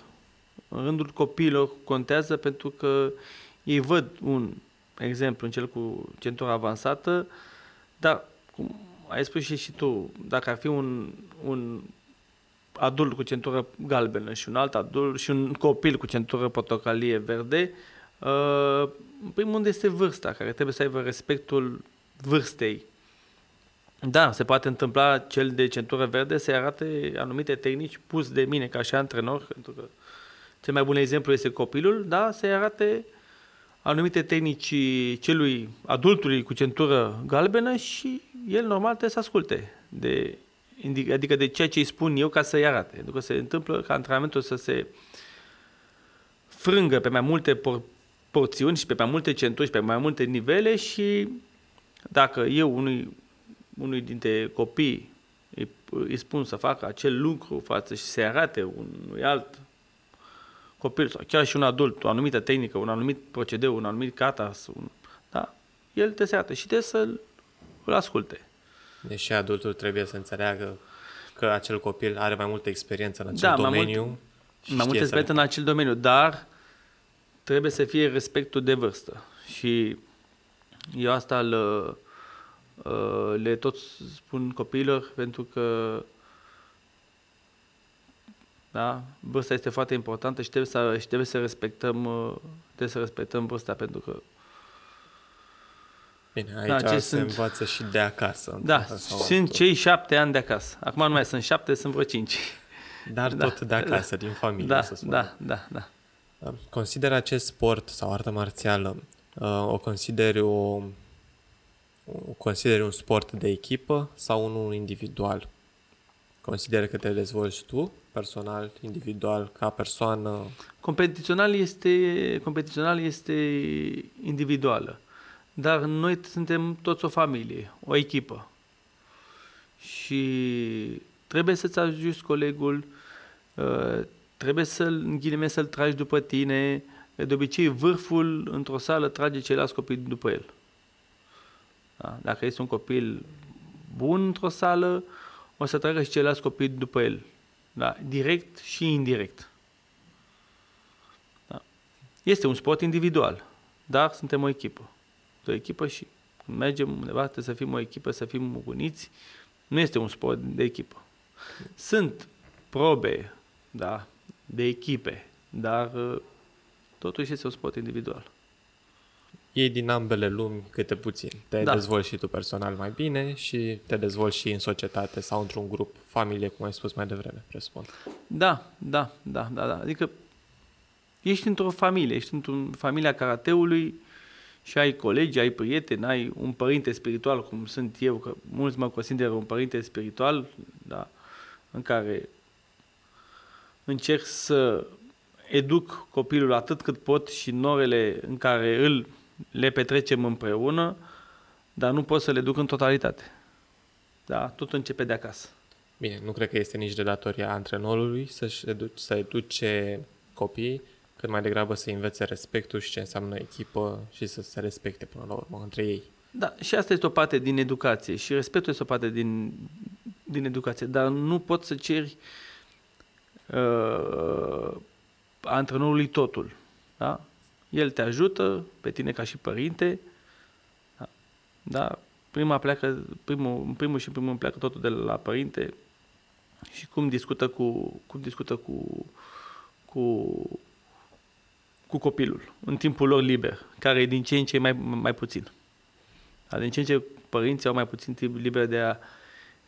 În rândul copiilor contează pentru că ei văd un exemplu în cel cu centura avansată, dar cum ai spus și, și tu, dacă ar fi un, un adult cu centură galbenă și un alt adult și un copil cu centură portocalie verde, uh, în primul rând este vârsta, care trebuie să aibă respectul vârstei. Da, se poate întâmpla cel de centură verde să arate anumite tehnici pus de mine ca și antrenor, pentru că cel mai bun exemplu este copilul, da, să arate anumite tehnici celui adultului cu centură galbenă și el normal trebuie să asculte de adică de ceea ce îi spun eu ca să-i arate. Pentru că se întâmplă ca antrenamentul să se frângă pe mai multe por- porțiuni și pe mai multe centuri și pe mai multe nivele și dacă eu unui, unui dintre copii îi, îi spun să facă acel lucru față și să arate unui alt copil sau chiar și un adult, o anumită tehnică, un anumit procedeu, un anumit catas, un, da, el te se arată și trebuie să-l asculte. Deși adultul trebuie să înțeleagă că acel copil are mai multă experiență în acel da, domeniu. Mai, mult, mai multă experiență în acel domeniu, dar trebuie să fie respectul de vârstă. Și eu asta le, uh, le tot spun copiilor pentru că da, vârsta este foarte importantă și trebuie să, și trebuie să respectăm uh, trebuie să respectăm vârsta pentru că Bine, da, aici da, se sunt... învață și de acasă. Da, sunt cei șapte ani de acasă. Acum nu mai sunt șapte, sunt vreo cinci. Dar da, tot de acasă, da, din familie, da, să spun. Da, da, da. Consider acest sport sau artă marțială, uh, o consideri o, o consideri un sport de echipă sau unul individual? Consider că te dezvolți tu, personal, individual, ca persoană? Competițional este, competițional este individuală. Dar noi suntem toți o familie, o echipă. Și trebuie să-ți ajuți colegul, uh, trebuie să-l, în ghinime, să-l tragi după tine. De obicei, vârful într-o sală trage ceilalți copii după el. Da? Dacă este un copil bun într-o sală, o să tragă și ceilalți copii după el. Da? Direct și indirect. Da? Este un sport individual, dar suntem o echipă de o echipă și când mergem undeva trebuie să fim o echipă, să fim uniți. Nu este un sport de echipă. Sunt probe, da, de echipe, dar uh, totuși este un sport individual. Ei din ambele lumi câte puțin. Te da. dezvolți și tu personal mai bine și te dezvolți și în societate sau într-un grup, familie, cum ai spus mai devreme, presupun. Da, da, da, da, da. Adică ești într-o familie, ești într-o familia karateului, și ai colegi, ai prieteni, ai un părinte spiritual, cum sunt eu, că mulți mă consideră un părinte spiritual, da, în care încerc să educ copilul atât cât pot și în orele în care îl le petrecem împreună, dar nu pot să le duc în totalitate. Da, tot începe de acasă. Bine, nu cred că este nici de datoria antrenorului să-și educe, să educe copiii, cât mai degrabă să învețe respectul și ce înseamnă echipă și să se respecte până la urmă între ei. Da, și asta este o parte din educație și respectul este o parte din, din educație, dar nu poți să ceri uh, antrenorului totul. Da? El te ajută pe tine ca și părinte, da? da? Prima pleacă, primul, în primul și în primul pleacă totul de la părinte și cum discută cu, cum discută cu, cu cu copilul în timpul lor liber, care e din ce în ce mai, mai puțin. Dar din ce în ce părinții au mai puțin timp liber de a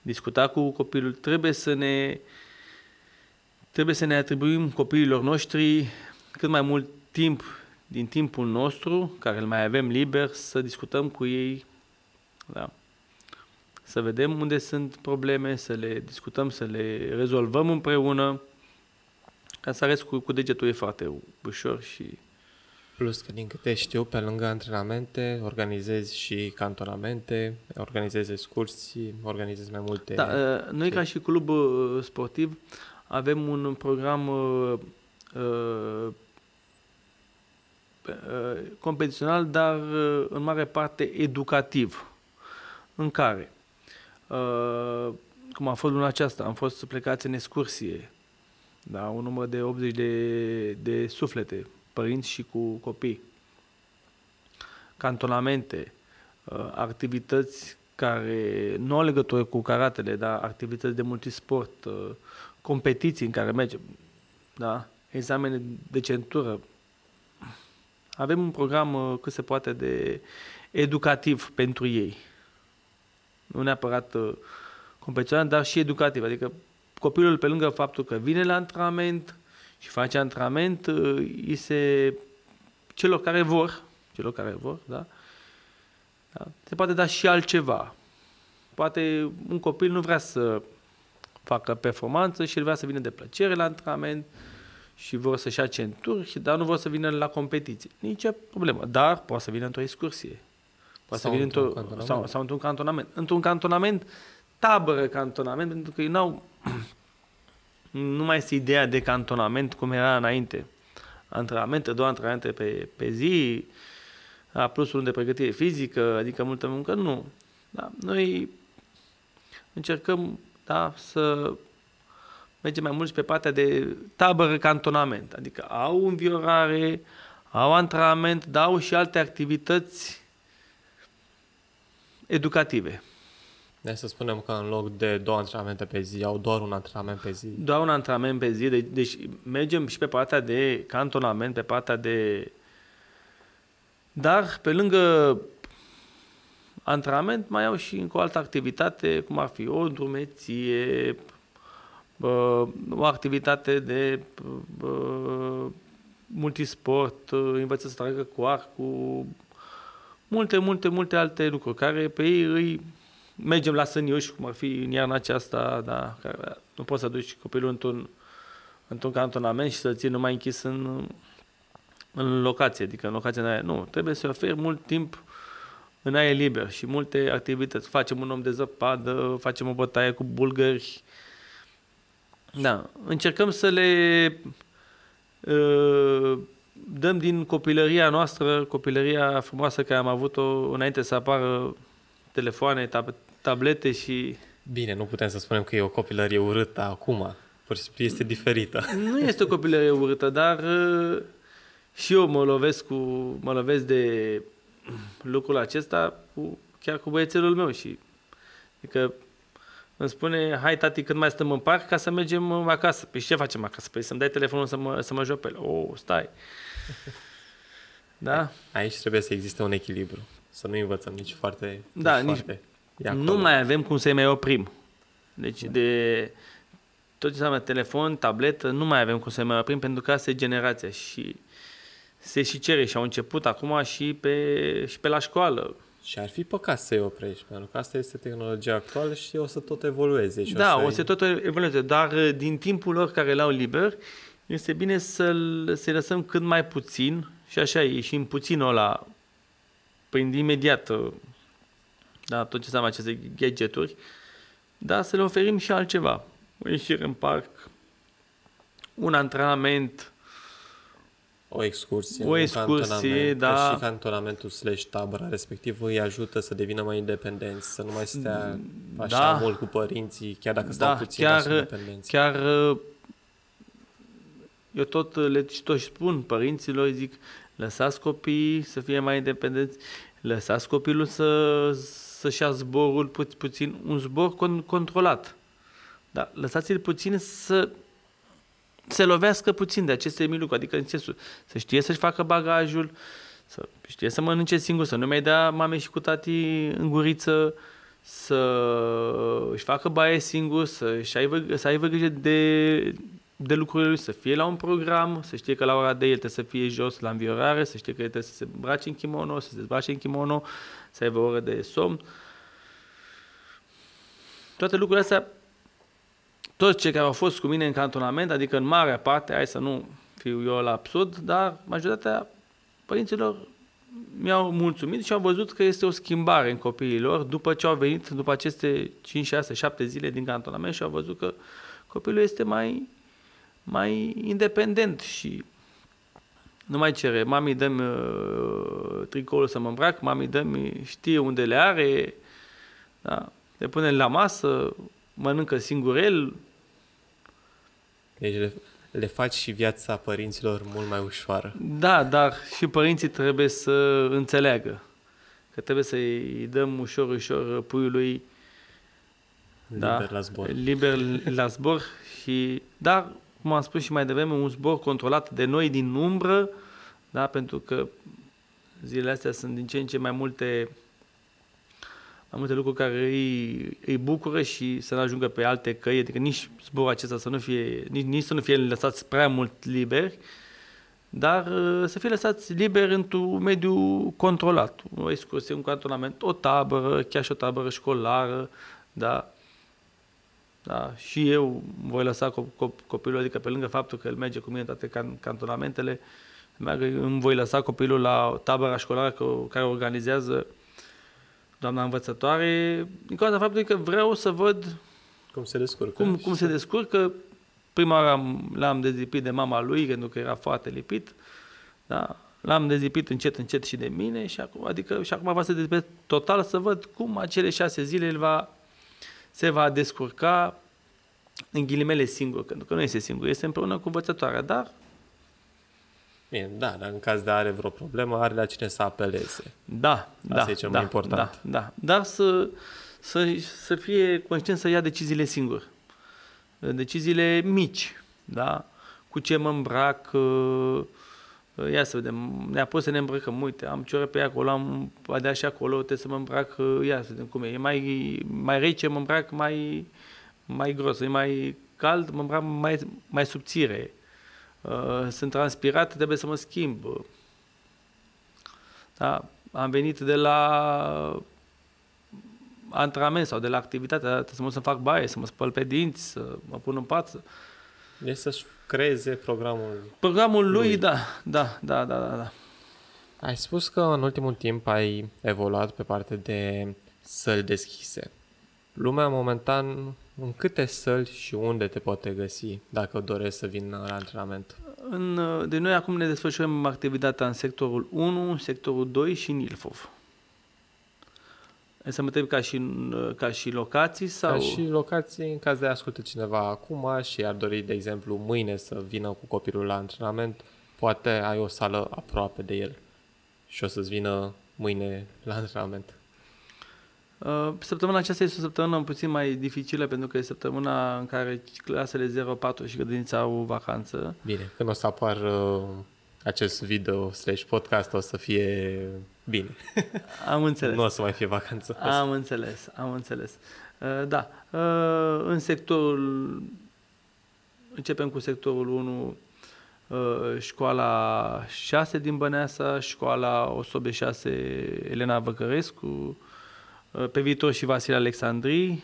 discuta cu copilul, trebuie să ne trebuie să ne atribuim copiilor noștri cât mai mult timp din timpul nostru, care îl mai avem liber, să discutăm cu ei, da? să vedem unde sunt probleme, să le discutăm, să le rezolvăm împreună, ca să arăți cu, cu degetul e foarte ușor și... Plus că, din câte știu, pe lângă antrenamente, organizezi și cantonamente, organizezi excursii, organizezi mai multe... Da, uh, noi ca și club uh, sportiv avem un program uh, uh, competițional, dar în mare parte educativ, în care, cum a fost luna aceasta, am fost plecați în excursie, da? un număr de 80 de, de suflete, părinți și cu copii. Cantonamente, uh, activități care nu au legătură cu karatele, dar activități de multisport, uh, competiții în care mergem, da? examene de centură. Avem un program uh, cât se poate de educativ pentru ei. Nu neapărat uh, competițional, dar și educativ. Adică copilul, pe lângă faptul că vine la antrenament și face antrenament, îi se, celor care vor, celor care vor, da, da, se poate da și altceva. Poate un copil nu vrea să facă performanță și el vrea să vină de plăcere la antrenament și vor să-și ia centuri, dar nu vor să vină la competiție. Nici problemă. Dar poate să vină într-o excursie. Poate sau să vină într-un sau, sau într-un cantonament. Într-un cantonament, tabără cantonament, pentru că ei n-au... nu mai este ideea de cantonament cum era înainte. Antrenamente, două antrenamente pe, pe zi, a, plus unul de pregătire fizică, adică multă muncă, nu. Da, noi încercăm da, să mergem mai mult și pe partea de tabără cantonament, adică au înviorare, au antrenament, dar au și alte activități educative. Deci să spunem că în loc de două antrenamente pe zi, au doar un antrenament pe zi. Doar un antrenament pe zi, deci, deci mergem și pe partea de cantonament, pe partea de... Dar pe lângă antrenament mai au și încă o altă activitate, cum ar fi o drumeție, o activitate de multisport, învăță să tragă cu arcul, multe, multe, multe alte lucruri care pe ei îi mergem la sănioși, cum ar fi în iarna aceasta, da, care nu poți să duci copilul într-un, într-un cantonament și să-l ții numai închis în, în locație, adică în locația aia. Nu, trebuie să oferi mult timp în aer liber și multe activități. Facem un om de zăpadă, facem o bătaie cu bulgări. Da, încercăm să le uh, dăm din copilăria noastră, copilăria frumoasă care am avut-o înainte să apară telefoane, tab- tablete și... Bine, nu putem să spunem că e o copilărie urâtă acum. Pur și simplu este diferită. Nu este o copilărie urâtă, dar uh, și eu mă lovesc, cu, mă lovesc de lucrul acesta cu, chiar cu băiețelul meu și adică îmi spune, hai tati, când mai stăm în parc ca să mergem acasă. Păi ce facem acasă? Păi să-mi dai telefonul să mă, să mă joc pe el. Oh, stai. Da? Aici trebuie să existe un echilibru. Să nu învățăm nici foarte... Da, nici, foarte nu mai avem cum să-i mai oprim. Deci da. de tot ce înseamnă telefon, tabletă, nu mai avem cum să-i mai oprim pentru că asta e generația și se și cere și au început acum și pe, și pe la școală. Și ar fi păcat să-i oprești, pentru că asta este tehnologia actuală și o să tot evolueze. Și da, o să, o să tot evolueze, dar uh, din timpul lor care l-au liber, este bine să-l, să lăsăm cât mai puțin, și așa e, și în puținul ăla, prin imediat, uh, da, tot ce înseamnă aceste gadgeturi, dar să le oferim și altceva. O ieșire în parc, un antrenament, o excursie, o excursie, da. și cantonamentul slash tabăra respectiv îi ajută să devină mai independenți, să nu mai stea așa da. mult cu părinții, chiar dacă stau da, puțin, chiar, dar independenți. Chiar eu tot le tot spun părinților, zic, lăsați copiii să fie mai independenți, lăsați copilul să, să-și ia zborul pu- puțin, un zbor con- controlat. Da, lăsați-l puțin să se lovească puțin de aceste mici lucruri, adică în sensul, să știe să-și facă bagajul, să știe să mănânce singur, să nu mai dea mame și cu tati în guriță, să își facă baie singur, să, aibă, să aibă grijă de, de lucrurile lui, să fie la un program, să știe că la ora de el trebuie să fie jos la înviorare, să știe că trebuie să se brace în kimono, să se dezbrace în kimono, să aibă o oră de somn. Toate lucrurile astea toți cei care au fost cu mine în cantonament, adică în marea parte, hai să nu fiu eu la absurd, dar majoritatea părinților mi-au mulțumit și au văzut că este o schimbare în copiii lor după ce au venit, după aceste 5, 6, 7 zile din cantonament și au văzut că copilul este mai, mai independent și nu mai cere, mami dă-mi uh, tricoul să mă îmbrac, mami dă-mi, știe unde le are, da? le pune la masă, mănâncă singur el, deci le, le faci și viața părinților mult mai ușoară. Da, dar și părinții trebuie să înțeleagă că trebuie să-i dăm ușor, ușor puiului liber da, la zbor. Liber la zbor și, dar, cum am spus și mai devreme, un zbor controlat de noi din umbră, da, pentru că zilele astea sunt din ce în ce mai multe mai multe lucruri care îi, îi bucură și să nu ajungă pe alte căi, adică nici zborul acesta să nu fie, nici, nici să nu fie lăsați prea mult liberi, dar uh, să fie lăsați liberi într-un mediu controlat. O excursie, un cantonament, o tabără, chiar și o tabără școlară, da, da, și eu voi lăsa copilul, adică pe lângă faptul că el merge cu mine în toate can- cantonamentele, îmi voi lăsa copilul la tabăra școlară care organizează doamna învățătoare, din cauza faptului că vreau să văd cum se descurcă. Cum, cum se descurcă. Prima oară l-am dezlipit de mama lui, pentru că era foarte lipit. Da? L-am dezlipit încet, încet și de mine și acum, adică, și acum va să dezlipit total să văd cum acele șase zile el va, se va descurca în ghilimele singur, pentru că nu este singur, este împreună cu învățătoarea, dar Bine, da, dar în caz de are vreo problemă, are la cine să apeleze. Da, Asta da, e cel da, mai important. Da, da. Dar să, să, să fie conștient să ia deciziile singur. Deciziile mici, da? Cu ce mă îmbrac, uh, ia să vedem, ne-a pus să ne îmbrăcăm, uite, am cioră pe acolo, am adea și acolo, trebuie să mă îmbrac, uh, ia să vedem cum e, e mai, mai rece, mă îmbrac mai, mai gros, e mai cald, mă îmbrac mai, mai subțire. Uh, sunt transpirat, trebuie să mă schimb. Da? Am venit de la antrenament sau de la activitate, trebuie să mă să fac baie, să mă spăl pe dinți, să mă pun în pat. Deci să-și creeze programul Programul lui, lui. Da, da, da, da, da, da. Ai spus că în ultimul timp ai evoluat pe partea de săli deschise. Lumea momentan în câte săli și unde te poate găsi dacă dorești să vin la antrenament? În, de noi acum ne desfășurăm activitatea în sectorul 1, sectorul 2 și în Ilfov. Să mă întreb ca și, ca și locații? Sau? Ca și locații, în caz de ascultă cineva acum și ar dori, de exemplu, mâine să vină cu copilul la antrenament, poate ai o sală aproape de el și o să-ți vină mâine la antrenament. Uh, săptămâna aceasta este o săptămână puțin mai dificilă pentru că e săptămâna în care clasele 0-4 și grădinița au vacanță. Bine, când o să apar uh, acest video slash podcast o să fie bine. Am înțeles. nu o să mai fie vacanță. Am înțeles, am înțeles. Uh, da, uh, în sectorul, începem cu sectorul 1, uh, școala 6 din Băneasa, școala 106 Elena Văcărescu, Uh, pe viitor și Vasile Alexandrii,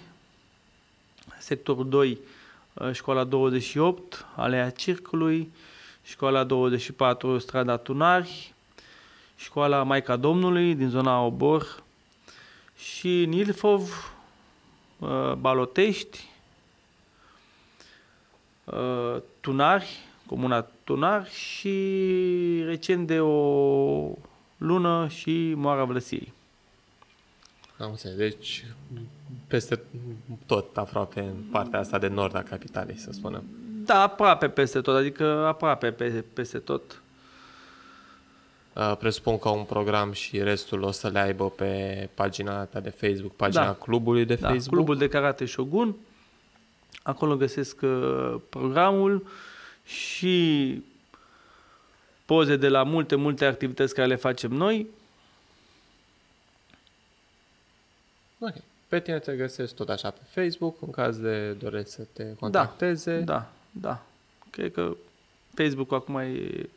sectorul 2, uh, școala 28, Alea Circului, școala 24, strada Tunari, școala Maica Domnului din zona Obor. Și Nilfov, uh, Balotești, Tunari, comuna Tunari și recent de o lună și Moara Vlăsiei. Am înțeles. Deci, peste tot, aproape, în partea asta de nord a capitalei, să spunem. Da, aproape peste tot, adică aproape pe, peste tot. Uh, presupun că un program și restul o să le aibă pe pagina ta de Facebook, pagina da. clubului de da, Facebook. clubul de karate Shogun. Acolo găsesc uh, programul și poze de la multe, multe activități care le facem noi. Ok. Pe tine te găsesc tot așa pe Facebook, în caz de dorești să te contacteze. Da, da, da. Cred că Facebook acum e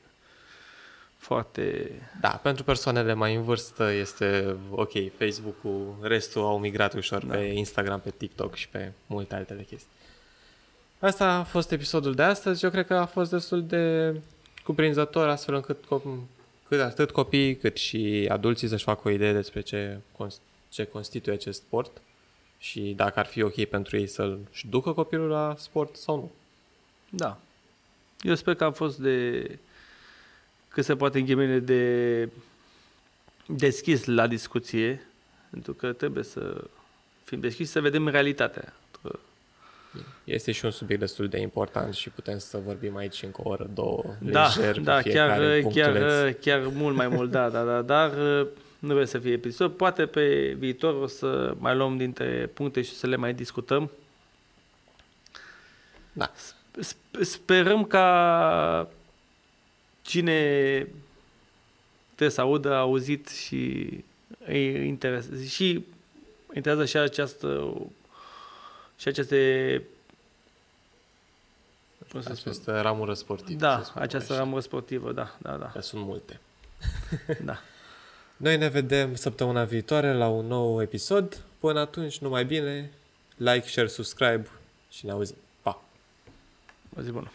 foarte... Da, pentru persoanele mai în vârstă este ok, Facebook-ul, restul au migrat ușor da. pe Instagram, pe TikTok și pe multe altele chestii. Asta a fost episodul de astăzi. Eu cred că a fost destul de cuprinzător, astfel încât cât atât copiii cât și adulții să-și facă o idee despre ce ce constituie acest sport și dacă ar fi ok pentru ei să-și ducă copilul la sport sau nu. Da. Eu sper că am fost de cât se poate în de deschis la discuție, pentru că trebuie să fim deschiși să vedem realitatea. Este și un subiect destul de important și putem să vorbim aici încă o oră, două, da, lejer, da, chiar, chiar, chiar mult mai mult, da, da, da, dar Nu vreau să fie episod. Poate pe viitor o să mai luăm dintre puncte și să le mai discutăm. Da. Sp- sperăm ca cine trebuie să audă, a auzit și îi interesează și interesează și această și aceste cum să spun? Această ramură sportivă. Da, să spunem această așa. ramură sportivă, da, da, da, Că sunt multe. da. Noi ne vedem săptămâna viitoare la un nou episod. Până atunci, numai bine, like, share, subscribe și ne auzim. Pa! O zi bună.